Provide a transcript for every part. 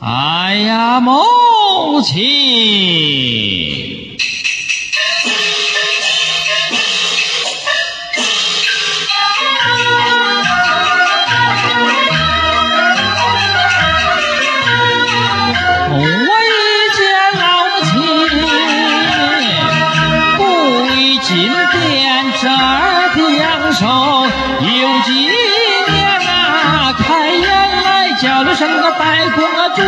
哎呀，母亲！我一见老母亲，不为金儿折两手，有。们生个白国主，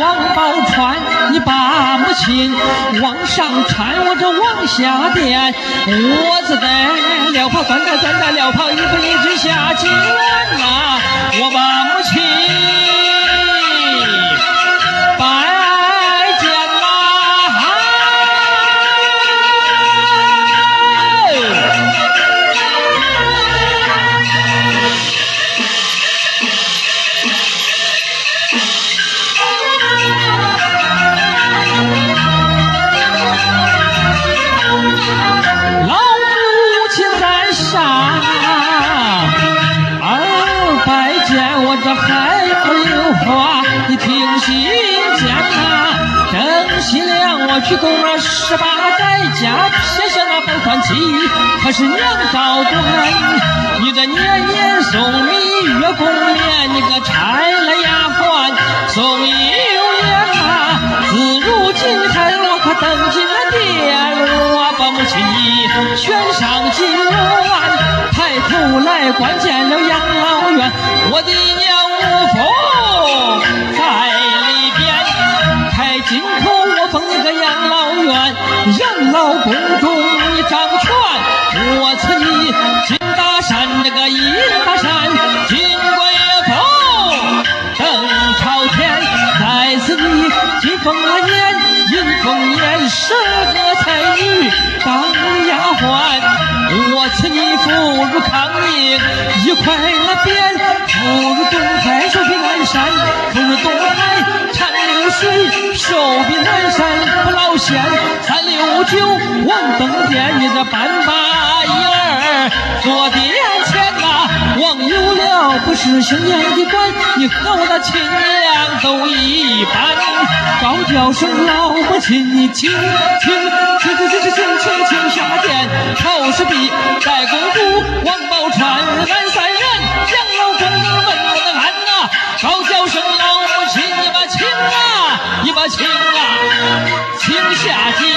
王宝钏，你把母亲往上搀，我这往下垫，我只得尿泡，咱敢咱敢了炮，一步一直下进。还不有话，你听信讲啊！正西凉我去宫了十八载，家撇下那宝钏其余，可是娘招端。你这年年送米月宫帘，你个差来丫鬟送油盐啊！自如今天我可登进了殿，我把母亲你悬上金銮，抬头来观见了养老院，我的娘养老宫中你掌权，我赐你金大山那个银大山，金贵凤登朝天，在此你金凤年，银凤年，十个才女当丫鬟，我赐你福如康宁，一块那匾，福如手比南山不老仙，三六九望灯殿，你这半把眼儿坐殿前呐。王有良不是新年的官，你和我那亲娘都一般。高叫声老母亲，亲亲亲亲亲亲亲下贱，好是笔，赖公夫，王宝钏。是阿。